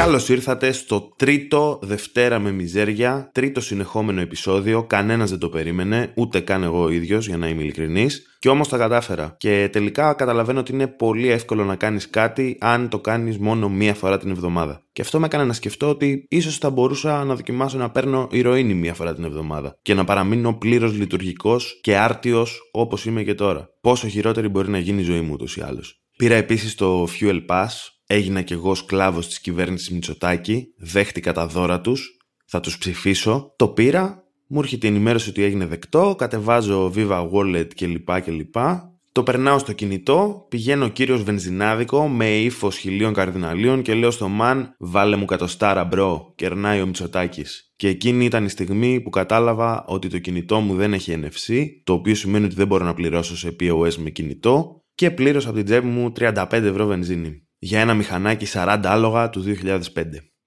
Καλώς ήρθατε στο τρίτο Δευτέρα με Μιζέρια, τρίτο συνεχόμενο επεισόδιο. Κανένας δεν το περίμενε, ούτε καν εγώ ο ίδιος, για να είμαι ειλικρινής. Και όμως τα κατάφερα. Και τελικά καταλαβαίνω ότι είναι πολύ εύκολο να κάνεις κάτι αν το κάνεις μόνο μία φορά την εβδομάδα. Και αυτό με έκανε να σκεφτώ ότι ίσως θα μπορούσα να δοκιμάσω να παίρνω ηρωίνη μία φορά την εβδομάδα. Και να παραμείνω πλήρως λειτουργικός και άρτιος όπως είμαι και τώρα. Πόσο χειρότερη μπορεί να γίνει η ζωή μου ούτως ή άλλως. Πήρα επίσης το Fuel Pass, έγινα κι εγώ σκλάβος της κυβέρνησης Μητσοτάκη, δέχτηκα τα δώρα τους, θα τους ψηφίσω, το πήρα, μου έρχεται η ενημέρωση ότι έγινε δεκτό, κατεβάζω Viva Wallet κλπ. κλπ. Το περνάω στο κινητό, πηγαίνω ο κύριος βενζινάδικο με ύφος χιλίων καρδιναλίων και λέω στο man βάλε μου κατοστάρα bro, κερνάει ο Μητσοτάκης. Και εκείνη ήταν η στιγμή που κατάλαβα ότι το κινητό μου δεν έχει NFC, το οποίο σημαίνει ότι δεν μπορώ να πληρώσω σε POS με κινητό και πλήρωσα από την τσέπη μου 35 ευρώ βενζίνη για ένα μηχανάκι 40 άλογα του 2005.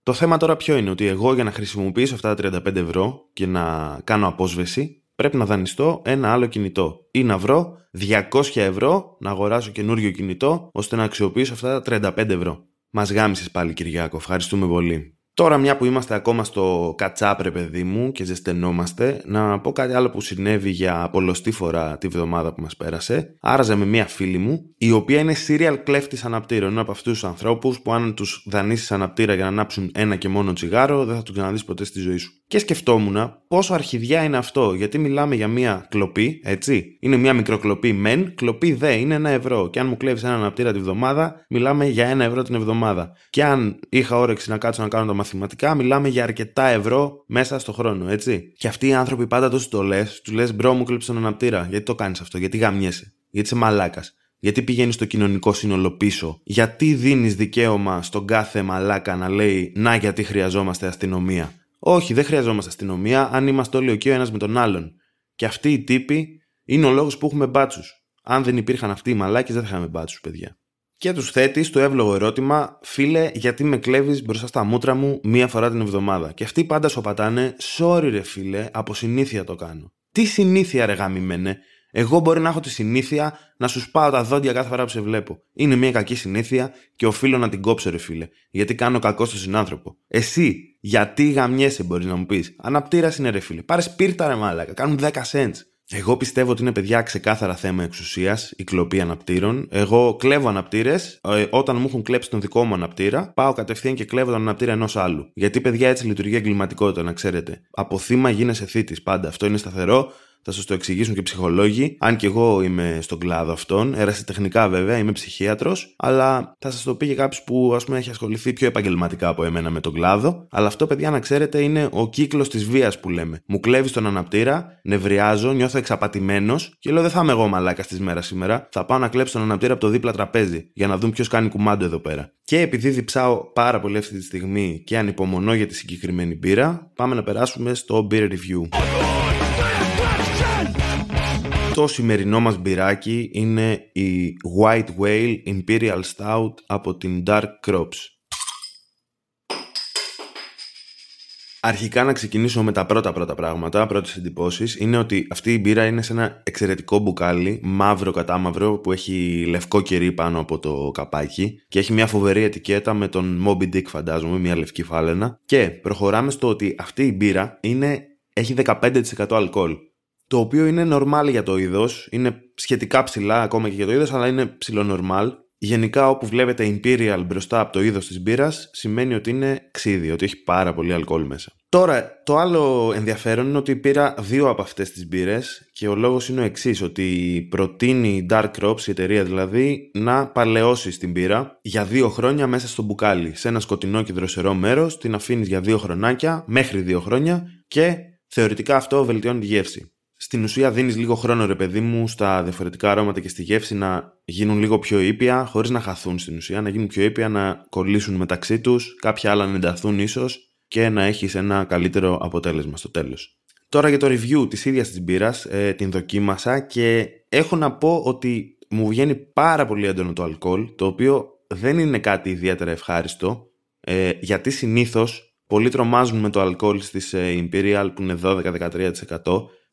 Το θέμα τώρα ποιο είναι, ότι εγώ για να χρησιμοποιήσω αυτά τα 35 ευρώ και να κάνω απόσβεση, πρέπει να δανειστώ ένα άλλο κινητό ή να βρω 200 ευρώ να αγοράσω καινούριο κινητό ώστε να αξιοποιήσω αυτά τα 35 ευρώ. Μας γάμισες πάλι Κυριάκο, ευχαριστούμε πολύ. Τώρα μια που είμαστε ακόμα στο κατσάπ ρε παιδί μου και ζεσθενόμαστε, να πω κάτι άλλο που συνέβη για πολλωστή φορά τη βδομάδα που μας πέρασε. Άραζα με μια φίλη μου, η οποία είναι serial κλέφτης αναπτήρων. Είναι από αυτούς τους ανθρώπους που αν τους δανείσεις αναπτήρα για να ανάψουν ένα και μόνο τσιγάρο, δεν θα τους ξαναδείς ποτέ στη ζωή σου. Και σκεφτόμουν πόσο αρχιδιά είναι αυτό, γιατί μιλάμε για μια κλοπή, έτσι. Είναι μια μικροκλοπή μεν, κλοπή δε, είναι ένα ευρώ. Και αν μου κλέβεις ένα αναπτήρα τη βδομάδα, μιλάμε για ένα ευρώ την εβδομάδα. Και αν είχα όρεξη να κάτσω να κάνω τα μαθηματικά, μιλάμε για αρκετά ευρώ μέσα στο χρόνο, έτσι. Και αυτοί οι άνθρωποι πάντα τόσο το λες, τους λες bro μου κλέψει τον αναπτήρα. Γιατί το κάνεις αυτό, γιατί γαμιέσαι, γιατί είσαι μαλάκας. Γιατί πηγαίνεις στο κοινωνικό σύνολο πίσω, γιατί δίνεις δικαίωμα στον κάθε μαλάκα να λέει Να, γιατί χρειαζόμαστε αστυνομία. Όχι, δεν χρειαζόμαστε αστυνομία αν είμαστε όλοι ο ένας με τον άλλον. Και αυτοί οι τύποι είναι ο λόγος που έχουμε μπάτσους. Αν δεν υπήρχαν αυτοί οι μαλάκες, δεν θα είχαμε μπάτσους, παιδιά. Και τους θέτει το εύλογο ερώτημα, φίλε, γιατί με κλέβεις μπροστά στα μούτρα μου μία φορά την εβδομάδα; Και αυτοί πάντα σου πατάνε, sorry ρε φίλε, από συνήθεια το κάνω. Τι συνήθεια ρε γαμημένε, εγώ μπορεί να έχω τη συνήθεια να σου σπάω τα δόντια κάθε φορά που σε βλέπω. Είναι μια κακή συνήθεια και οφείλω να την κόψω, ρε φίλε. Γιατί κάνω κακό στον συνάνθρωπο. Εσύ, γιατί γαμιέσαι, μπορείς να μου πεις. Αναπτήρας είναι, ρε φίλε. Πάρε σπίρτα, ρε μάλακα. Κάνουν 10 cents. Εγώ πιστεύω ότι είναι παιδιά ξεκάθαρα θέμα εξουσίας, η κλοπή αναπτήρων. Εγώ κλέβω αναπτήρες. Ε, όταν μου έχουν κλέψει τον δικό μου αναπτήρα, πάω κατευθείαν και κλέβω τον αναπτήρα ενός άλλου. Γιατί παιδιά έτσι λειτουργεί εγκληματικότητα, να ξέρετε. Από θύμα γίνεσαι θήτης πάντα. Αυτό είναι σταθερό θα σας το εξηγήσουν και ψυχολόγοι, αν και εγώ είμαι στον κλάδο αυτόν, ερασιτεχνικά βέβαια, είμαι ψυχίατρος, αλλά θα σας το πει και κάποιος που ας πούμε έχει ασχοληθεί πιο επαγγελματικά από εμένα με τον κλάδο. Αλλά αυτό, παιδιά, να ξέρετε, είναι ο κύκλος της βίας που λέμε. Μου κλέβει τον αναπτήρα, νευριάζω, νιώθω εξαπατημένος και λέω δεν θα είμαι εγώ μαλάκας της μέρας σήμερα. Θα πάω να κλέψω τον αναπτήρα από το δίπλα τραπέζι για να δουν ποιος κάνει κουμάντο εδώ πέρα. Και επειδή διψάω πάρα πολύ αυτή τη στιγμή και ανυπομονώ για τη συγκεκριμένη μπύρα, πάμε να περάσουμε στο beer review. Το σημερινό μας μπυράκι είναι η White Whale Imperial Stout από την Dark Crops. Αρχικά να ξεκινήσω με τα πρώτα πρώτα πράγματα, πρώτες εντυπώσεις, είναι ότι αυτή η μπύρα είναι σε ένα εξαιρετικό μπουκάλι, μαύρο κατάμαυρο που έχει λευκό κερί πάνω από το καπάκι και έχει μια φοβερή ετικέτα με τον Moby Dick φαντάζομαι, μια λευκή φάλαινα και προχωράμε στο ότι αυτή η μπύρα είναι, έχει 15% αλκοόλ το οποίο είναι normal για το είδος. Είναι σχετικά ψηλά ακόμα και για το είδος, αλλά είναι ψηλό normal. Γενικά, όπου βλέπετε Imperial μπροστά από το είδος της μπύρας, σημαίνει ότι είναι ξύδι, ότι έχει πάρα πολύ αλκοόλ μέσα. Τώρα, το άλλο ενδιαφέρον είναι ότι πήρα δύο από αυτές τις μπύρες και ο λόγος είναι ο εξής: ότι προτείνει η Dark Crops, η εταιρεία δηλαδή, να παλαιώσει την μπύρα για δύο χρόνια μέσα στο μπουκάλι. Σε ένα σκοτεινό και δροσερό μέρος, την αφήνεις για δύο χρονάκια, μέχρι δύο χρόνια και θεωρητικά αυτό βελτιώνει τη γεύση στην ουσία δίνεις λίγο χρόνο ρε παιδί μου στα διαφορετικά αρώματα και στη γεύση να γίνουν λίγο πιο ήπια χωρίς να χαθούν στην ουσία, να γίνουν πιο ήπια, να κολλήσουν μεταξύ τους, κάποια άλλα να ενταθούν ίσως και να έχεις ένα καλύτερο αποτέλεσμα στο τέλος. Τώρα για το review της ίδιας της μπύρας, ε, την δοκίμασα και έχω να πω ότι μου βγαίνει πάρα πολύ έντονο το αλκοόλ, το οποίο δεν είναι κάτι ιδιαίτερα ευχάριστο, ε, γιατί συνήθως πολλοί τρομάζουν με το αλκοόλ στις ε, Imperial που είναι 12-13%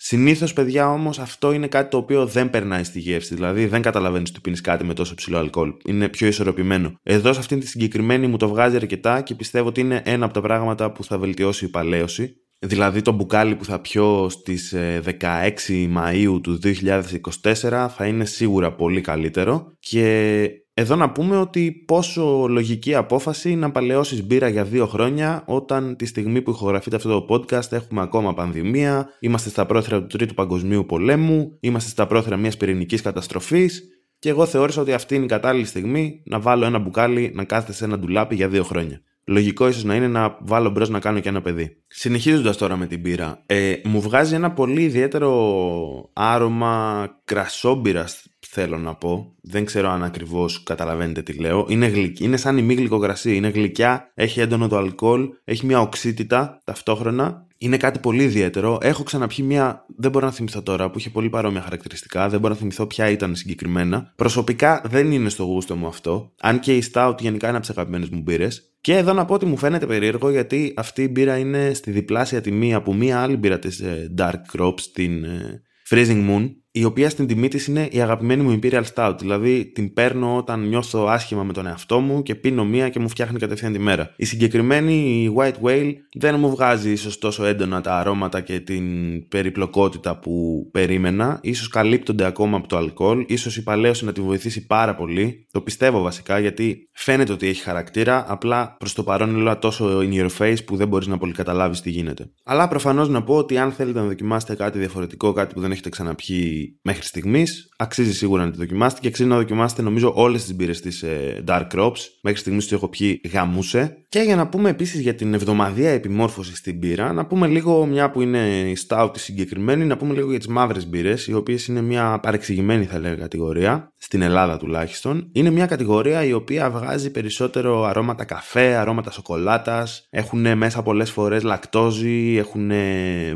Συνήθως, παιδιά, όμως αυτό είναι κάτι το οποίο δεν περνάει στη γεύση. Δηλαδή, δεν καταλαβαίνεις ότι πίνεις κάτι με τόσο ψηλό αλκοόλ. Είναι πιο ισορροπημένο. Εδώ, σε αυτήν τη συγκεκριμένη, μου το βγάζει αρκετά και πιστεύω ότι είναι ένα από τα πράγματα που θα βελτιώσει η παλαίωση. Δηλαδή το μπουκάλι που θα πιω στις 16 ε, Μαΐου του 2024 θα είναι σίγουρα πολύ καλύτερο και εδώ να πούμε ότι πόσο λογική απόφαση να παλαιώσεις μπύρα για δύο χρόνια όταν τη στιγμή που ηχογραφείται αυτό το podcast έχουμε ακόμα πανδημία, είμαστε στα πρόθυρα του Τρίτου Παγκοσμίου Πολέμου, είμαστε στα πρόθυρα μιας πυρηνικής καταστροφής και εγώ θεώρησα ότι αυτή είναι η κατάλληλη στιγμή να βάλω ένα μπουκάλι να κάθεται σε ένα ντουλάπι για δύο χρόνια. Λογικό ίσως να είναι να βάλω μπρος να κάνω και ένα παιδί. Συνεχίζοντας τώρα με την πύρα, ε, μου βγάζει ένα πολύ ιδιαίτερο άρωμα κρασόμπυρας, θέλω να πω. Δεν ξέρω αν ακριβώς καταλαβαίνετε τι λέω. Είναι, γλυκ, είναι σαν ημίγλυκο κρασί. Είναι γλυκιά, έχει έντονο το αλκοόλ, έχει μια οξύτητα ταυτόχρονα είναι κάτι πολύ ιδιαίτερο. Έχω ξαναπιεί μια, δεν μπορώ να θυμηθώ τώρα, που είχε πολύ παρόμοια χαρακτηριστικά. Δεν μπορώ να θυμηθώ ποια ήταν συγκεκριμένα. Προσωπικά δεν είναι στο γούστο μου αυτό. Αν και η Stout γενικά είναι από τις αγαπημένες μου μπύρες. Και εδώ να πω ότι μου φαίνεται περίεργο γιατί αυτή η μπύρα είναι στη διπλάσια τιμή από μία άλλη μπύρα της ε, Dark Crops, την ε, Freezing Moon, η οποία στην τιμή της είναι η αγαπημένη μου Imperial Stout. Δηλαδή την παίρνω όταν νιώθω άσχημα με τον εαυτό μου και πίνω μία και μου φτιάχνει κατευθείαν τη μέρα. Η συγκεκριμένη η White Whale δεν μου βγάζει ίσως τόσο έντονα τα αρώματα και την περιπλοκότητα που περίμενα. σω καλύπτονται ακόμα από το αλκοόλ. σω η παλαίωση να τη βοηθήσει πάρα πολύ. Το πιστεύω βασικά γιατί φαίνεται ότι έχει χαρακτήρα. Απλά προς το παρόν είναι τόσο in your face που δεν μπορείς να πολύ καταλάβεις τι γίνεται. Αλλά προφανώς να πω ότι αν θέλετε να δοκιμάσετε κάτι διαφορετικό, κάτι που δεν έχετε ξαναπιεί μέχρι στιγμής. Αξίζει σίγουρα να τη δοκιμάσετε και αξίζει να δοκιμάσετε νομίζω όλες τις μπύρες της ε, Dark Crops. Μέχρι στιγμής του έχω πιει γαμούσε. Και για να πούμε επίσης για την εβδομαδία επιμόρφωση στην μπύρα, να πούμε λίγο, μια που είναι η Stout συγκεκριμένη, να πούμε λίγο για τις μαύρες μπύρες, οι οποίες είναι μια παρεξηγημένη θα λέγα κατηγορία, στην Ελλάδα τουλάχιστον. Είναι μια κατηγορία η οποία βγάζει περισσότερο αρώματα καφέ, αρώματα σοκολάτας, έχουν μέσα πολλές φορές λακτόζη, έχουν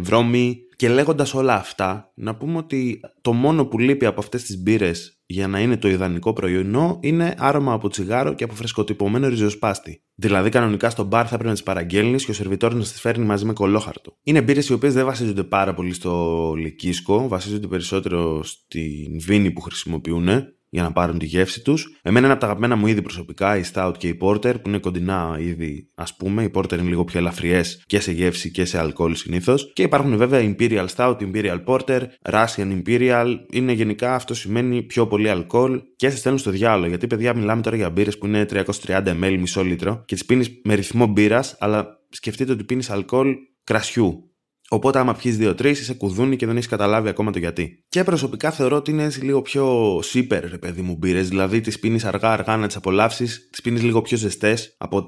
βρώμη και λέγοντας όλα αυτά, να πούμε ότι το μόνο που λείπει από αυτές τις μπύρες για να είναι το ιδανικό προϊόν είναι άρωμα από τσιγάρο και από φρεσκοτυπωμένο ριζοσπάστη. Δηλαδή, κανονικά στο μπαρ θα πρέπει να τις παραγγέλνεις και ο σερβιτόρο να τις φέρνει μαζί με κολόχαρτο. Είναι μπύρες οι οποίες δεν βασίζονται πάρα πολύ στο λυκίσκο, βασίζονται περισσότερο στην βίνη που χρησιμοποιούν για να πάρουν τη γεύση τους. Εμένα είναι από τα αγαπημένα μου είδη προσωπικά, η Stout και η Porter, που είναι κοντινά είδη, ας πούμε. Η Porter είναι λίγο πιο ελαφριές και σε γεύση και σε αλκοόλ συνήθως. Και υπάρχουν βέβαια Imperial Stout, Imperial Porter, Russian Imperial. Είναι γενικά αυτό σημαίνει πιο πολύ αλκοόλ και σε στέλνουν στο διάλογο. Γιατί παιδιά μιλάμε τώρα για μπύρες που είναι 330 ml, μισό λίτρο και τις πίνεις με ρυθμό μπύρας, αλλά σκεφτείτε ότι πίνεις αλκοόλ κρασιού. Οπότε, άμα πιεις δύο-τρει, είσαι κουδούνι και δεν έχεις καταλάβει ακόμα το γιατί. Και προσωπικά θεωρώ ότι είναι λίγο πιο σύπερ, ρε παιδί μου, μπύρες. Δηλαδή, τις πίνεις αργά-αργά να τις απολαύσεις, τις πίνεις λίγο πιο ζεστές από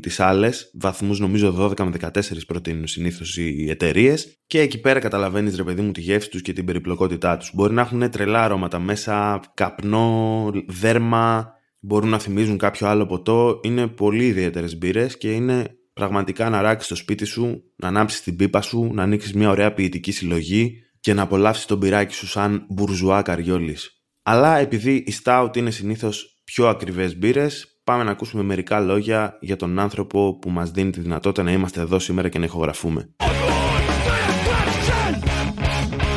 τις άλλες. Βαθμούς, νομίζω, 12 με 14 προτείνουν συνήθως οι εταιρείες. Και εκεί πέρα καταλαβαίνεις, ρε παιδί μου, τη γεύση τους και την περιπλοκότητά τους. Μπορεί να έχουν τρελά αρώματα μέσα, καπνό, δέρμα, μπορούν να θυμίζουν κάποιο άλλο ποτό. Είναι πολύ ιδιαίτερες μπύρες και είναι πραγματικά να ράξεις το σπίτι σου, να ανάψεις την πίπα σου, να ανοίξεις μια ωραία ποιητική συλλογή και να απολαύσεις τον πυράκι σου σαν μπουρζουά καριόλης. Αλλά επειδή η Stout είναι συνήθως πιο ακριβές μπύρες, πάμε να ακούσουμε μερικά λόγια για τον άνθρωπο που μας δίνει τη δυνατότητα να είμαστε εδώ σήμερα και να ηχογραφούμε.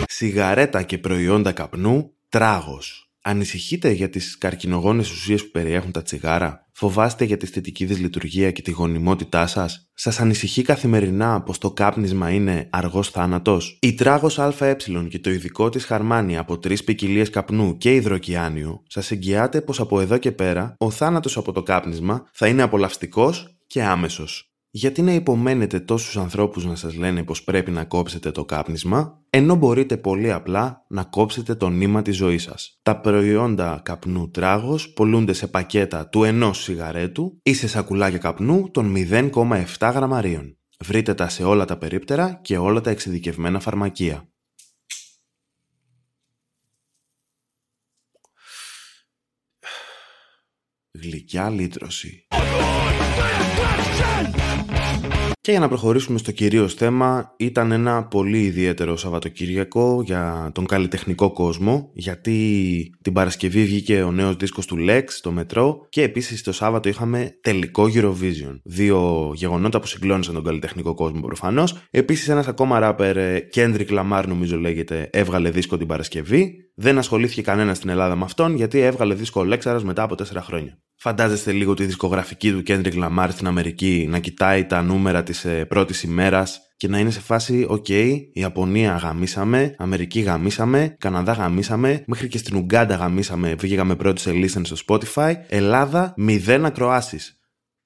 Σιγαρέτα και προϊόντα καπνού, τράγος. Ανησυχείτε για τις καρκινογόνες ουσίες που περιέχουν τα τσιγάρα; Φοβάστε για τη θετική δυσλειτουργία και τη γονιμότητά σας; Σας ανησυχεί καθημερινά πως το κάπνισμα είναι αργός θάνατος; Η τράγος ΑΕ και το ειδικό της χαρμάνι από τρεις ποικιλίες καπνού και υδροκιάνιο σας εγγυάται πως από εδώ και πέρα ο θάνατος από το κάπνισμα θα είναι απολαυστικός και άμεσος. Γιατί να υπομένετε τόσους ανθρώπους να σας λένε πως πρέπει να κόψετε το κάπνισμα, ενώ μπορείτε πολύ απλά να κόψετε το νήμα της ζωής σας. Τα προϊόντα καπνού τράγος πολλούνται σε πακέτα του ενός σιγαρέτου ή σε σακουλάκια καπνού των 0,7 γραμμαρίων. Βρείτε τα σε όλα τα περίπτερα και όλα τα εξειδικευμένα φαρμακεία. Γλυκιά λύτρωση. Και για να προχωρήσουμε στο κυρίως θέμα, ήταν ένα πολύ ιδιαίτερο Σαββατοκύριακο για τον καλλιτεχνικό κόσμο, γιατί την Παρασκευή βγήκε ο νέος δίσκος του Lex, το Μετρό, και επίσης το Σάββατο είχαμε τελικό Eurovision. Δύο γεγονότα που συγκλώνησαν τον καλλιτεχνικό κόσμο προφανώς. Επίσης ένας ακόμα ράπερ, Kendrick Lamar νομίζω λέγεται, έβγαλε δίσκο την Παρασκευή. Δεν ασχολήθηκε κανένας στην Ελλάδα με αυτόν, γιατί έβγαλε δίσκο ο Λέξαρας μετά από τέσσερα χρόνια. Φαντάζεστε λίγο τη δισκογραφική του Kendrick Lamar στην Αμερική να κοιτάει τα νούμερα της ε, πρώτης ημέρας και να είναι σε φάση «ΟΚ, okay, Ιαπωνία γαμίσαμε, Αμερική γαμίσαμε, Καναδά γαμίσαμε, μέχρι και στην Ουγκάντα γαμίσαμε, βγήκαμε πρώτη σε listen στο Spotify, Ελλάδα μηδέν ακροάσεις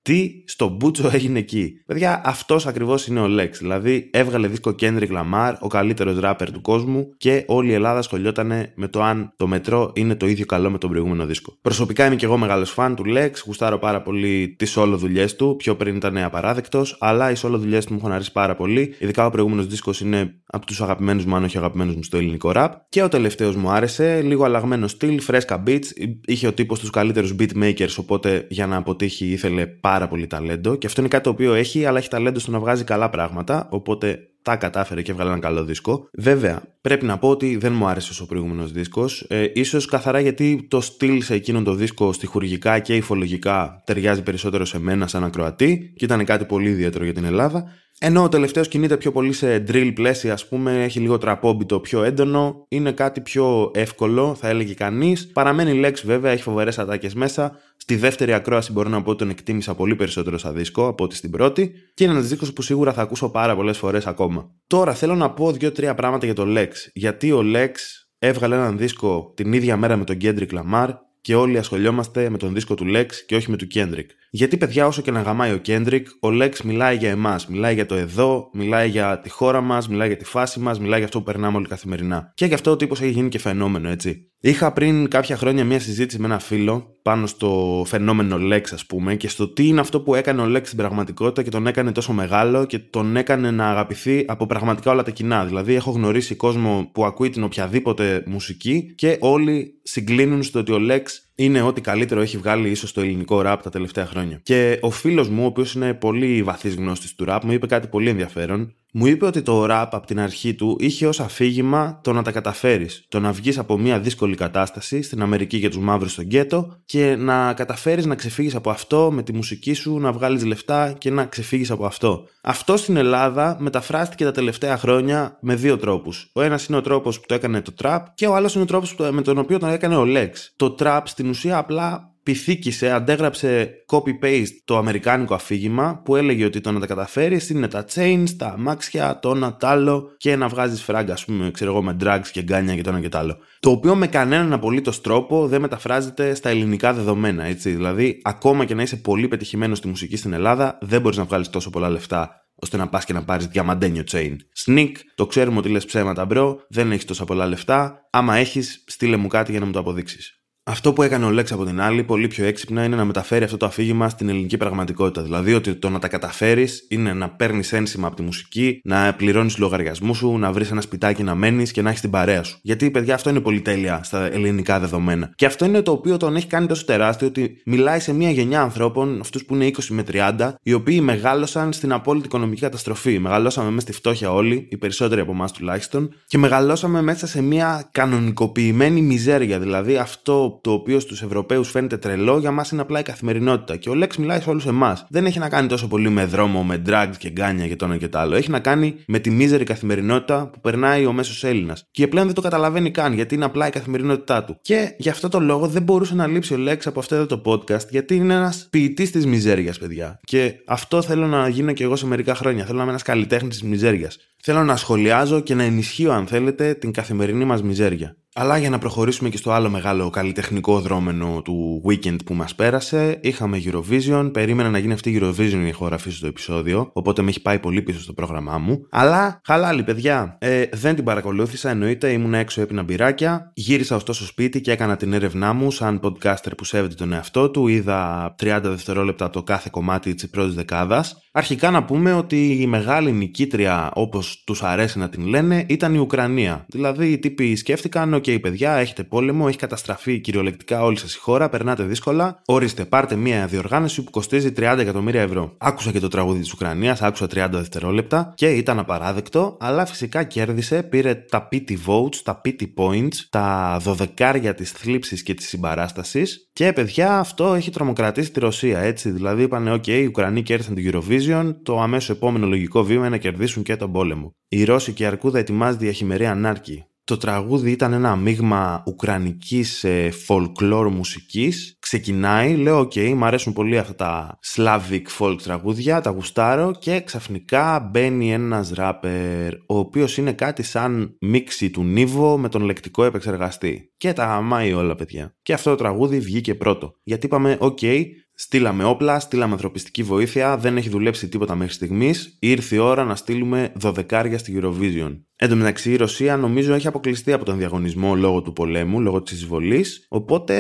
τι στο μπούτσο έγινε εκεί. Παιδιά, αυτός ακριβώς είναι ο Λέξ. Δηλαδή, έβγαλε δίσκο Kendrick Lamar, ο καλύτερος ράπερ του κόσμου, και όλη η Ελλάδα σχολιόταν με το αν το μετρό είναι το ίδιο καλό με τον προηγούμενο δίσκο. Προσωπικά είμαι και εγώ μεγάλος φαν του Λέξ, γουστάρω πάρα πολύ τις solo δουλειές του. Πιο πριν ήταν απαράδεκτος, αλλά οι solo δουλειές του μου έχουν αρέσει πάρα πολύ. Ειδικά ο προηγούμενος δίσκος είναι από τους αγαπημένους μου, αν όχι αγαπημένους μου στο ελληνικό ραπ. Και ο τελευταίος μου άρεσε, λίγο αλλαγμένο στυλ, φρέσκα beats. Είχε ο τύπος τους καλύτερους beatmakers, οπότε για να αποτύχει ήθελε πάρα πάρα πολύ ταλέντο και αυτό είναι κάτι το οποίο έχει, αλλά έχει ταλέντο στο να βγάζει καλά πράγματα. Οπότε τα κατάφερε και έβγαλε ένα καλό δίσκο. Βέβαια, πρέπει να πω ότι δεν μου άρεσε ο προηγούμενος δίσκος. Ε, ίσως καθαρά γιατί το στυλ σε εκείνον το δίσκο στοιχουργικά και υφολογικά ταιριάζει περισσότερο σε μένα σαν ακροατή και ήταν κάτι πολύ ιδιαίτερο για την Ελλάδα. Ενώ ο τελευταίος κινείται πιο πολύ σε drill πλαίσια, ας πούμε, έχει λίγο τραπόμπιτο πιο έντονο, είναι κάτι πιο εύκολο, θα έλεγε κανείς. Παραμένει Lex βέβαια, έχει φοβερές ατάκες μέσα. Στη δεύτερη ακρόαση μπορώ να πω ότι τον εκτίμησα πολύ περισσότερο σαν δίσκο από ότι στην πρώτη. Και είναι ένας δίσκος που σίγουρα θα ακούσω πάρα πολλές φορές ακόμα. Τώρα θέλω να πω δύο-τρία πράγματα για το Lex. Γιατί ο Lex έβγαλε έναν δίσκο την ίδια μέρα με τον Kendrick Lamar και όλοι ασχολιόμαστε με τον δίσκο του Lex και όχι με του Kendrick. Γιατί, παιδιά, όσο και να γαμάει ο Kendrick, ο Lex μιλάει για εμάς. Μιλάει για το εδώ, μιλάει για τη χώρα μας, μιλάει για τη φάση μας, μιλάει για αυτό που περνάμε όλοι καθημερινά. Και γι' αυτό ο τύπος έχει γίνει και φαινόμενο, έτσι. Είχα πριν κάποια χρόνια μια συζήτηση με ένα φίλο πάνω στο φαινόμενο Lex, ας πούμε, και στο τι είναι αυτό που έκανε ο Lex στην πραγματικότητα και τον έκανε τόσο μεγάλο και τον έκανε να αγαπηθεί από πραγματικά όλα τα κοινά. Δηλαδή, έχω γνωρίσει κόσμο που ακούει την οποιαδήποτε μουσική και όλοι συγκλίνουν στο ότι ο Lex είναι ό,τι καλύτερο έχει βγάλει ίσως το ελληνικό ραπ τα τελευταία χρόνια. Και ο φίλος μου, ο οποίος είναι πολύ βαθύς γνώστης του ραπ, μου είπε κάτι πολύ ενδιαφέρον. Μου είπε ότι το ραπ από την αρχή του είχε ως αφήγημα το να τα καταφέρεις. Το να βγεις από μια δύσκολη κατάσταση στην Αμερική για τους μαύρους στο γκέτο και να καταφέρεις να ξεφύγεις από αυτό με τη μουσική σου, να βγάλεις λεφτά και να ξεφύγεις από αυτό. Αυτό στην Ελλάδα μεταφράστηκε τα τελευταία χρόνια με δύο τρόπους. Ο ένας είναι ο τρόπος που το έκανε το trap και ο άλλος είναι ο τρόπος με τον οποίο το έκανε ο Lex. Το trap στην ουσία απλά πυθίκησε, αντέγραψε copy-paste το αμερικάνικο αφήγημα που έλεγε ότι το να τα καταφέρεις είναι τα chains, τα αμάξια, το ένα τ' άλλο και να βγάζεις φράγκα, ας πούμε, ξέρω εγώ, με drugs και γκάνια και το ένα και το άλλο. Το οποίο με κανέναν απολύτως τρόπο δεν μεταφράζεται στα ελληνικά δεδομένα, έτσι. Δηλαδή, ακόμα και να είσαι πολύ πετυχημένος στη μουσική στην Ελλάδα, δεν μπορείς να βγάλεις τόσο πολλά λεφτά ώστε να πας και να πάρεις διαμαντένιο chain. Snik, το ξέρουμε ότι λες ψέματα, bro, δεν έχεις τόσα πολλά λεφτά. Άμα έχεις, στείλε μου κάτι για να μου το αποδείξεις. Αυτό που έκανε ο Λέξ από την άλλη, πολύ πιο έξυπνα, είναι να μεταφέρει αυτό το αφήγημα στην ελληνική πραγματικότητα. Δηλαδή ότι το να τα καταφέρεις είναι να παίρνεις ένσημα από τη μουσική, να πληρώνεις λογαριασμούς σου, να βρεις ένα σπιτάκι να μένεις και να έχεις την παρέα σου. Γιατί, παιδιά, αυτό είναι πολυτέλεια στα ελληνικά δεδομένα. Και αυτό είναι το οποίο τον έχει κάνει τόσο τεράστιο ότι μιλάει σε μια γενιά ανθρώπων, αυτούς που είναι 20 με 30, οι οποίοι μεγάλωσαν στην απόλυτη οικονομική καταστροφή. Μεγαλώσαμε μέσα στη φτώχεια όλοι, οι περισσότεροι από εμάς τουλάχιστον, και μεγαλώσαμε μέσα σε μια κανονικοποιημένη μιζέρια. Δηλαδή αυτό το οποίο στους Ευρωπαίους φαίνεται τρελό, για μας είναι απλά η καθημερινότητα. Και ο Λέξ μιλάει σε όλους εμάς. Δεν έχει να κάνει τόσο πολύ με δρόμο, με drugs και γκάνια και το ένα και το άλλο. Έχει να κάνει με τη μίζερη καθημερινότητα που περνάει ο μέσος Έλληνας. Και πλέον δεν το καταλαβαίνει καν, γιατί είναι απλά η καθημερινότητά του. Και γι' αυτό το λόγο δεν μπορούσε να λείψει ο Λέξ από αυτό εδώ το podcast, γιατί είναι ένας ποιητής της μιζέριας, παιδιά. Και αυτό θέλω να γίνω και εγώ σε μερικά χρόνια. Θέλω να είμαι ένας καλλιτέχνης της μιζέριας. Θέλω να σχολιάζω και να ενισχύω, αν θέλετε, την καθημερινή μας μιζέρια. Αλλά για να προχωρήσουμε και στο άλλο μεγάλο καλλιτεχνικό δρόμενο του weekend που μας πέρασε, είχαμε Eurovision. Περίμενα να γίνει αυτή η Eurovision η ηχογραφή στο επεισόδιο, οπότε με έχει πάει πολύ πίσω στο πρόγραμμά μου. Αλλά χαλάλι, παιδιά. Ε, δεν την παρακολούθησα, εννοείται, ήμουν έξω έπεινα μπυράκια. Γύρισα ωστόσο σπίτι και έκανα την έρευνά μου σαν podcaster που σέβεται τον εαυτό του. Είδα 30 δευτερόλεπτα από το κάθε κομμάτι της πρώτης δεκάδας. Αρχικά να πούμε ότι η μεγάλη νικήτρια, όπως τους αρέσει να την λένε, ήταν η Ουκρανία. Δηλαδή οι τύποι σκέφτηκαν, OK, OK, παιδιά, έχετε πόλεμο, έχει καταστραφεί κυριολεκτικά όλη σας η χώρα, περνάτε δύσκολα. Ορίστε, πάρτε μια διοργάνωση που κοστίζει 30 εκατομμύρια ευρώ. Άκουσα και το τραγούδι της Ουκρανίας, άκουσα 30 δευτερόλεπτα και ήταν απαράδεκτο, αλλά φυσικά κέρδισε, πήρε τα pity votes, τα pity points, τα δωδεκάρια της θλίψης και της συμπαράστασης. Και παιδιά, αυτό έχει τρομοκρατήσει τη Ρωσία, έτσι. Δηλαδή, είπαν, OK, οι Ουκρανοί κέρδισαν την Eurovision, το αμέσως επόμενο λογικό βήμα είναι να κερδίσουν και τον πόλεμο. Η Ρωσική Αρκούδα ετοιμάζεται για χειμερία νάρκη. Το τραγούδι ήταν ένα μείγμα ουκρανικής ε, folklore μουσικής. Ξεκινάει, λέω OK, okay, μου αρέσουν πολύ αυτά τα Slavic folk τραγούδια, τα γουστάρω και ξαφνικά μπαίνει ένας ράπερ ο οποίος είναι κάτι σαν μίξη του Νίβο με τον λεκτικό επεξεργαστή. Και τα γαμάει όλα παιδιά. Και αυτό το τραγούδι βγήκε πρώτο. Γιατί είπαμε, OK, okay, Στείλαμε όπλα, στείλαμε ανθρωπιστική βοήθεια, δεν έχει δουλέψει τίποτα μέχρι στιγμής. Ήρθε η ώρα να στείλουμε δωδεκάρια στη Eurovision. Εν τω μεταξύ, η Ρωσία νομίζω έχει αποκλειστεί από τον διαγωνισμό λόγω του πολέμου, λόγω της εισβολής. Οπότε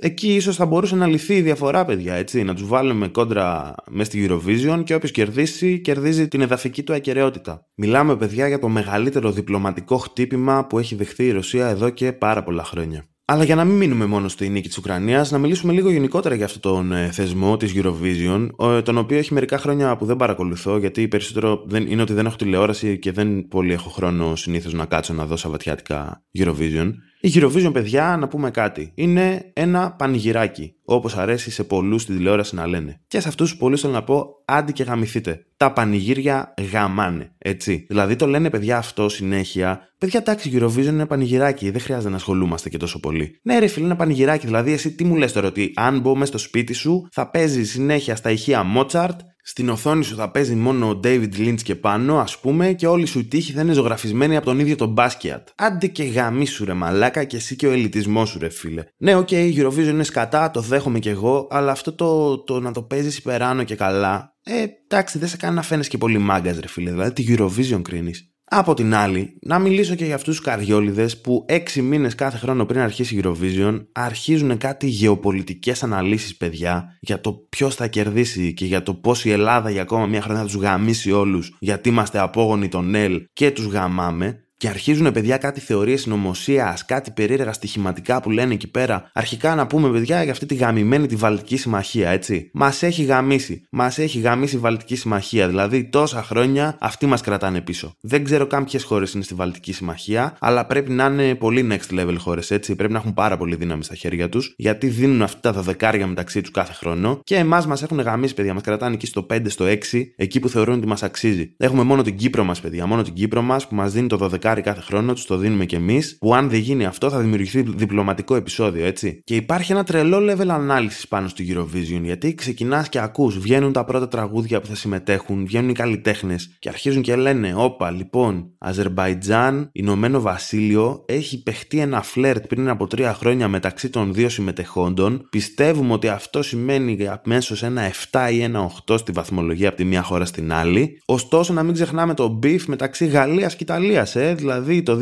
εκεί ίσως θα μπορούσε να λυθεί η διαφορά, παιδιά. Έτσι, να τους βάλουμε κόντρα μέσα στη Eurovision και όποιος κερδίσει, κερδίζει την εδαφική του ακεραιότητα. Μιλάμε, παιδιά, για το μεγαλύτερο διπλωματικό χτύπημα που έχει δεχθεί η Ρωσία εδώ και πάρα πολλά χρόνια. Αλλά για να μην μείνουμε μόνο στη νίκη της Ουκρανίας, να μιλήσουμε λίγο γενικότερα για αυτόν τον ε, θεσμό της Eurovision, τον οποίο έχει μερικά χρόνια που δεν παρακολουθώ, γιατί περισσότερο δεν, είναι ότι δεν έχω τηλεόραση και δεν πολύ έχω χρόνο συνήθως να κάτσω να δω σαβατιάτικα Eurovision. Η Eurovision, παιδιά, να πούμε κάτι. Είναι ένα πανηγυράκι. Όπως αρέσει σε πολλούς στη τηλεόραση να λένε. Και σε αυτούς του πολλούς θέλω να πω, άντι και γαμηθείτε. Τα πανηγύρια γαμάνε. Έτσι. Δηλαδή το λένε παιδιά αυτό συνέχεια. Παιδιά, εντάξει, η Eurovision είναι πανηγυράκι. Δεν χρειάζεται να ασχολούμαστε και τόσο πολύ. Ναι, ρε φίλε, είναι πανηγυράκι. Δηλαδή, εσύ τι μου λες τώρα, ότι αν μπω μέσα στο σπίτι σου, θα παίζει συνέχεια στα ηχεία Mozart, στην οθόνη σου θα παίζει μόνο ο David Lynch και πάνω, ας πούμε, και όλοι σου οι τοίχοι θα είναι ζωγραφισμένοι από τον ίδιο τον Basquiat. Άντε και γαμήσου ρε μαλάκα και εσύ και ο ελιτισμός σου ρε φίλε. Ναι, OK, okay, η Eurovision είναι σκατά, το δέχομαι κι εγώ, αλλά αυτό το, το να το παίζεις υπεράνω και καλά. Ε, εντάξει, δεν σε κάνει να φαίνεσαι και πολύ μάγκας ρε φίλε, δηλαδή τη Eurovision κρίνεις. Από την άλλη, να μιλήσω και για αυτούς τους καριόληδες που έξι μήνες κάθε χρόνο πριν αρχίσει η Eurovision αρχίζουν κάτι γεωπολιτικές αναλύσεις, παιδιά, για το ποιος θα κερδίσει και για το πώς η Ελλάδα για ακόμα μια χρονιά θα τους γαμήσει όλους, γιατί είμαστε απόγονοι των ΕΛ και τους γαμάμε. Και αρχίζουν παιδιά κάτι θεωρίες συνωμοσίας, κάτι περίεργα στοιχηματικά που λένε εκεί πέρα. Αρχικά να πούμε παιδιά για αυτή τη γαμημένη τη Βαλτική Συμμαχία, έτσι. Μας έχει γαμίσει. Μας έχει γαμίσει η Βαλτική Συμμαχία. Δηλαδή τόσα χρόνια αυτοί μας κρατάνε πίσω. Δεν ξέρω καν ποιες χώρες είναι στη Βαλτική Συμμαχία, αλλά πρέπει να είναι πολύ next level χώρες, έτσι. Πρέπει να έχουν πάρα πολύ δύναμη στα χέρια τους, γιατί δίνουν αυτά τα δεκάρια μεταξύ τους κάθε χρόνο. Και εμάς μας έχουν γαμίσει, παιδιά. Μας κρατάνε εκεί στο 5, στο 6, εκεί που θεωρούν ότι μας αξίζει. Έχουμε μόνο την Κύπρο μας, παιδιά. Μόνο την Κύπρο μας που μας δίνει το 12 κάθε χρόνο, τους το δίνουμε κι εμείς. Που αν δεν γίνει αυτό, θα δημιουργηθεί διπλωματικό επεισόδιο, έτσι. Και υπάρχει ένα τρελό level ανάλυση πάνω στο Eurovision, γιατί ξεκινάς και ακούς, βγαίνουν τα πρώτα τραγούδια που θα συμμετέχουν, βγαίνουν οι καλλιτέχνες και αρχίζουν και λένε, Όπα, λοιπόν, Αζερμπαϊτζάν, Ηνωμένο Βασίλειο, έχει παιχτεί ένα φλερτ πριν από τρία χρόνια μεταξύ των δύο συμμετεχόντων. Πιστεύουμε ότι αυτό σημαίνει αμέσως ένα 7 ή ένα 8 στη βαθμολογία από τη μία χώρα στην άλλη. Ωστόσο, να μην ξεχνάμε το beef μεταξύ Γαλλίας και Ιταλίας, ε, δηλαδή το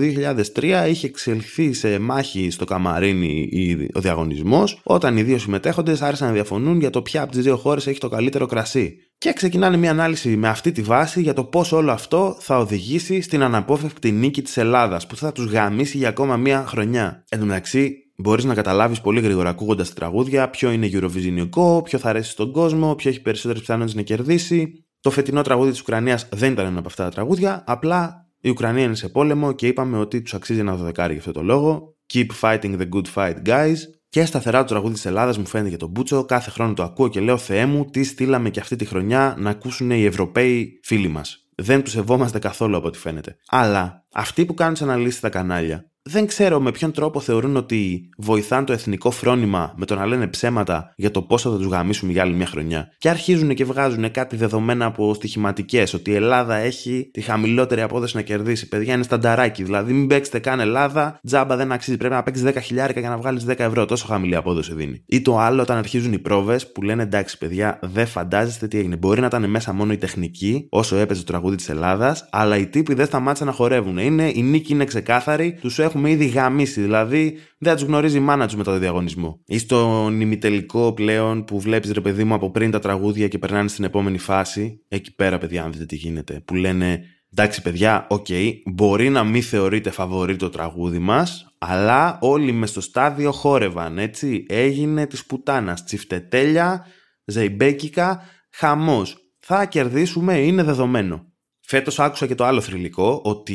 2003 είχε εξελιχθεί σε μάχη στο Καμαρίνι ο διαγωνισμός, όταν οι δύο συμμετέχοντες άρχισαν να διαφωνούν για το ποια από τις δύο χώρες έχει το καλύτερο κρασί. Και ξεκινάνε μια ανάλυση με αυτή τη βάση για το πώς όλο αυτό θα οδηγήσει στην αναπόφευκτη νίκη της Ελλάδας, που θα τους γαμίσει για ακόμα μια χρονιά. Εν τω μεταξύ, μπορείς να καταλάβεις πολύ γρήγορα ακούγοντας τα τραγούδια ποιο είναι Eurovisionικό, ποιο θα αρέσει στον κόσμο, ποιο έχει περισσότερες πιθανότητες να κερδίσει. Το φετινό τραγούδι της Ουκρανίας δεν ήταν ένα από αυτά τα τραγούδια, απλά η Ουκρανία είναι σε πόλεμο και είπαμε ότι τους αξίζει ένα δωδεκάρι για αυτό το λόγο. Keep fighting the good fight, guys. Και σταθερά το τραγούδι της Ελλάδας μου φαίνεται για τον Μπούτσο. Κάθε χρόνο το ακούω και λέω Θεέ μου, τι στείλαμε και αυτή τη χρονιά να ακούσουν οι Ευρωπαίοι φίλοι μας. Δεν τους σεβόμαστε καθόλου από ό,τι φαίνεται. Αλλά αυτοί που κάνουν τις αναλύσεις στα κανάλια δεν ξέρω με ποιον τρόπο θεωρούν ότι βοηθάνε το εθνικό φρόνημα με το να λένε ψέματα για το πόσο θα τους γαμίσουμε για άλλη μια χρονιά. Και αρχίζουν και βγάζουν κάτι δεδομένα από στοιχηματικές, ότι η Ελλάδα έχει τη χαμηλότερη απόδοση να κερδίσει. Παιδιά είναι στανταράκι. Δηλαδή, μην παίξετε καν Ελλάδα, τζάμπα δεν αξίζει. Πρέπει να παίξεις 10 χιλιάρικα για να βγάλεις 10 ευρώ. Τόσο χαμηλή απόδοση δίνει. Ή το άλλο, όταν αρχίζουν οι πρόβες που λένε εντάξει, παιδιά, δεν φαντάζεστε τι έγινε. Μπορεί να ήταν μέσα μόνο η τεχνική, όσο έπαιζε το τραγούδι της Ελλάδας, αλλά οι τύποι δεν σταμάτησαν να χορεύουν. Είναι, η νίκη είναι ξεκάθαρη, τους έχουν έχουμε ήδη γαμήσει. Δηλαδή δεν θα τους γνωρίζει η μάνα τους μετά το διαγωνισμό. Ή στον ημιτελικό πλέον που βλέπεις ρε παιδί μου από πριν τα τραγούδια και περνάνε στην επόμενη φάση. Εκεί πέρα, παιδιά, αν δείτε τι γίνεται. Που λένε Εντάξει, παιδιά, OK, okay, μπορεί να μην θεωρείται φαβορή το τραγούδι μας, αλλά όλοι μες στο στάδιο χόρευαν, έτσι. Έγινε της πουτάνας. Τσιφτετέλια, ζεϊμπέκικα, χαμός. Θα κερδίσουμε, είναι δεδομένο. Φέτος άκουσα και το άλλο θρηλυκό, ότι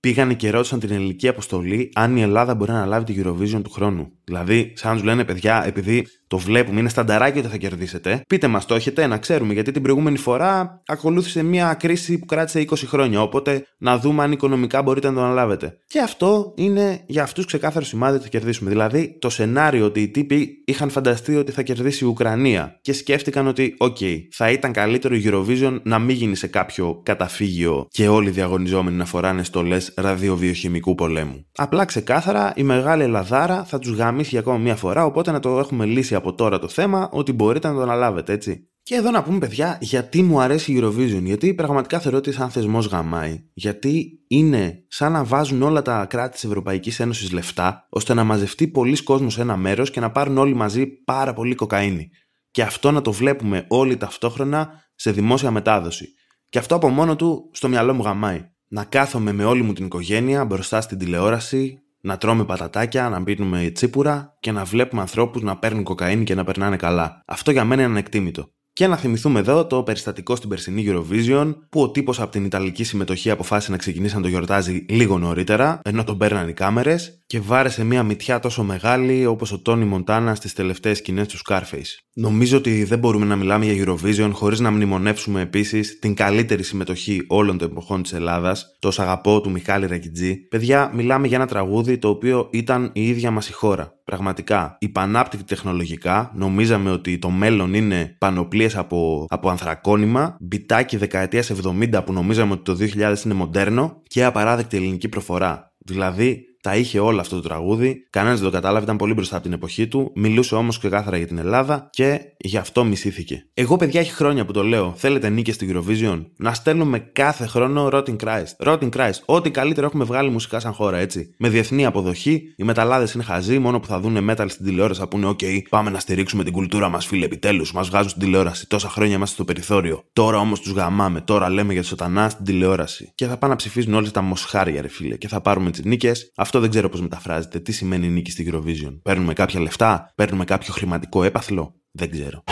πήγανε και ρώτησαν την ελληνική αποστολή αν η Ελλάδα μπορεί να λάβει τη Eurovision του χρόνου. Δηλαδή, σαν να τους λένε παιδιά, επειδή το βλέπουμε, είναι στανταράκι ότι θα κερδίσετε, πείτε μας το έχετε να ξέρουμε, γιατί την προηγούμενη φορά ακολούθησε μια κρίση που κράτησε 20 χρόνια. Οπότε να δούμε αν οικονομικά μπορείτε να το αναλάβετε. Και αυτό είναι για αυτούς ξεκάθαρο σημάδι ότι θα κερδίσουμε. Δηλαδή, το σενάριο ότι οι τύποι είχαν φανταστεί ότι θα κερδίσει η Ουκρανία και σκέφτηκαν ότι, OK, θα ήταν καλύτερο η Eurovision να μην γίνει σε κάποιο καταφύγιο και όλοι οι διαγωνιζόμενοι να φοράνε στολές ραδιοβιοχημικού πολέμου. Απλά ξεκάθαρα η μεγάλη Ελλαδάρα θα τους γαμίσει για ακόμα μία φορά, οπότε να το έχουμε λύσει από τώρα το θέμα ότι μπορείτε να το αναλάβετε, έτσι. Και εδώ να πούμε, παιδιά, γιατί μου αρέσει η Eurovision. Γιατί πραγματικά θεωρώ ότι σαν θεσμός γαμάει. Γιατί είναι σαν να βάζουν όλα τα κράτη της Ευρωπαϊκής Ένωσης λεφτά, ώστε να μαζευτεί πολλοί κόσμος σε ένα μέρος και να πάρουν όλοι μαζί πάρα πολύ κοκαίνη. Και αυτό να το βλέπουμε όλοι ταυτόχρονα σε δημόσια μετάδοση. Και αυτό από μόνο του στο μυαλό μου γαμάει να κάθομαι με όλη μου την οικογένεια μπροστά στην τηλεόραση, να τρώμε πατατάκια, να πίνουμε τσίπουρα και να βλέπουμε ανθρώπους να παίρνουν κοκαίνη και να περνάνε καλά. Αυτό για μένα είναι ανεκτήμητο. Και να θυμηθούμε εδώ το περιστατικό στην περσινή Eurovision, που ο τύπος από την Ιταλική συμμετοχή αποφάσισε να ξεκινήσει να το γιορτάζει λίγο νωρίτερα, ενώ τον παίρναν οι κάμερες, και βάρεσε μια μυτιά τόσο μεγάλη όπως ο Τόνι Μοντάνα στις τελευταίες σκηνές του Scarface. Νομίζω ότι δεν μπορούμε να μιλάμε για Eurovision χωρίς να μνημονεύσουμε επίσης την καλύτερη συμμετοχή όλων των εποχών της Ελλάδας, το Σαγαπό του Μιχάλη Ρακιτζή. Παιδιά, μιλάμε για ένα τραγούδι το οποίο ήταν η ίδια μας η χώρα. Πραγματικά, υπανάπτυκτη τεχνολογικά, νομίζαμε ότι το μέλλον είναι πανοπλίες από, από ανθρακόνημα, μπιτάκι δεκαετίας 70 που νομίζαμε ότι το 2000 είναι μοντέρνο και απαράδεκτη ελληνική προφορά. Δηλαδή, τα είχε όλα αυτό το τραγούδι. Κανένας δεν το κατάλαβε, ήταν πολύ μπροστά από την εποχή του. Μιλούσε όμως ξεκάθαρα για την Ελλάδα και γι' αυτό μισήθηκε. Εγώ, παιδιά, έχει χρόνια που το λέω. Θέλετε νίκες στην Eurovision; Να στέλνουμε κάθε χρόνο Rotting Christ. Rotting Christ. Ό,τι καλύτερο έχουμε βγάλει μουσικά σαν χώρα, έτσι. Με διεθνή αποδοχή. Οι μεταλλάδες είναι χαζοί. Μόνο που θα δουν metal στην τηλεόραση θα πούνε: OK, πάμε να στηρίξουμε την κουλτούρα μας, φίλε, επιτέλους. Μας βγάζουν στην τηλεόραση. Τόσα χρόνια είμαστε στο περιθώριο. Τώρα όμως τους γαμάμε. Τώρα λέμε για σωτανά στην τηλεόραση. Και θα πάνε να ψηφίζουν όλε τα μοσχάρια, ρε φίλε. Και θα πάρουμε τις νίκες. Αυτό δεν ξέρω πώς μεταφράζεται. Τι σημαίνει νίκη στη Eurovision. Παίρνουμε κάποια λεφτά, παίρνουμε κάποιο χρηματικό έπαθλο; Δεν ξέρω.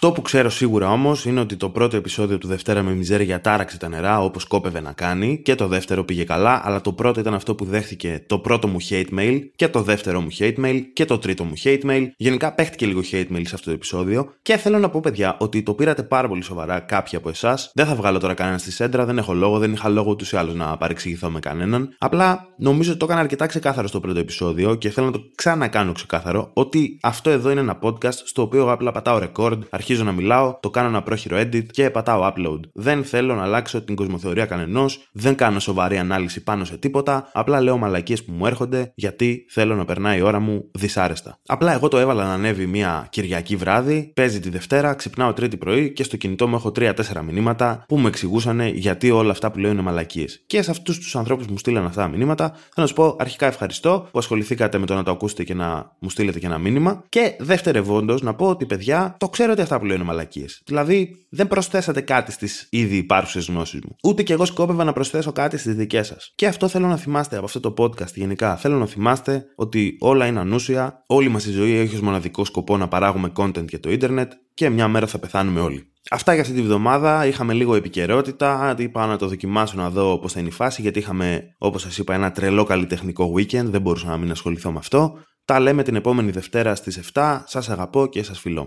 Αυτό που ξέρω σίγουρα όμως είναι ότι το πρώτο επεισόδιο του Δευτέρα με Μιζέρια τάραξε τα νερά όπως κόπευε να κάνει και το δεύτερο πήγε καλά, αλλά το πρώτο ήταν αυτό που δέχτηκε το πρώτο μου hate mail και το δεύτερο μου hate mail και το τρίτο μου hate mail. Γενικά παίχτηκε λίγο hate mail σε αυτό το επεισόδιο και θέλω να πω, παιδιά, ότι το πήρατε πάρα πολύ σοβαρά κάποιοι από εσάς. Δεν θα βγάλω τώρα κανένα στη σέντρα, δεν έχω λόγο, δεν είχα λόγο ούτως ή άλλως να παρεξηγηθώ με κανέναν. Απλά νομίζω ότι το έκανα αρκετά ξεκάθαρο στο πρώτο επεισόδιο και θέλω να το ξανακάνω ξεκάθαρο ότι αυτό εδώ είναι ένα podcast στο οποίο απλά πατάω record, αρχίζω να μιλάω, το κάνω ένα πρόχειρο edit και πατάω upload. Δεν θέλω να αλλάξω την κοσμοθεωρία κανενός, δεν κάνω σοβαρή ανάλυση πάνω σε τίποτα, απλά λέω μαλακίες που μου έρχονται γιατί θέλω να περνάει η ώρα μου δυσάρεστα. Απλά εγώ το έβαλα να ανέβει μια Κυριακή βράδυ, παίζει τη Δευτέρα, ξυπνάω Τρίτη πρωί και στο κινητό μου έχω 3-4 μηνύματα που μου εξηγούσαν γιατί όλα αυτά που λέω είναι μαλακίες. Και σε αυτούς τους ανθρώπους που μου στείλαν αυτά τα μηνύματα, θέλω να σου πω αρχικά ευχαριστώ που ασχοληθήκατε με το να το ακούσετε και να μου στείλετε και ένα μήνυμα. Και δευτερευόντω να πω ότι παιδιά, το ξέρω ότι αυτά που λέω είναι μαλακίες. Δηλαδή, δεν προσθέσατε κάτι στις ήδη υπάρχουσες γνώσεις μου. Ούτε κι εγώ σκόπευα να προσθέσω κάτι στις δικές σας. Και αυτό θέλω να θυμάστε από αυτό το podcast γενικά. Θέλω να θυμάστε ότι όλα είναι ανούσια, όλη μας η ζωή έχει ως μοναδικό σκοπό να παράγουμε content για το ίντερνετ και μια μέρα θα πεθάνουμε όλοι. Αυτά για αυτή τη βδομάδα. Είχαμε λίγο επικαιρότητα. Είπα να το δοκιμάσω να δω πώς θα είναι η φάση, γιατί είχαμε, όπως σας είπα, ένα τρελό καλλιτεχνικό weekend. Δεν μπορούσα να μην ασχοληθώ με αυτό. Τα λέμε την επόμενη Δευτέρα στις 7. Σας αγαπώ και σας φιλώ.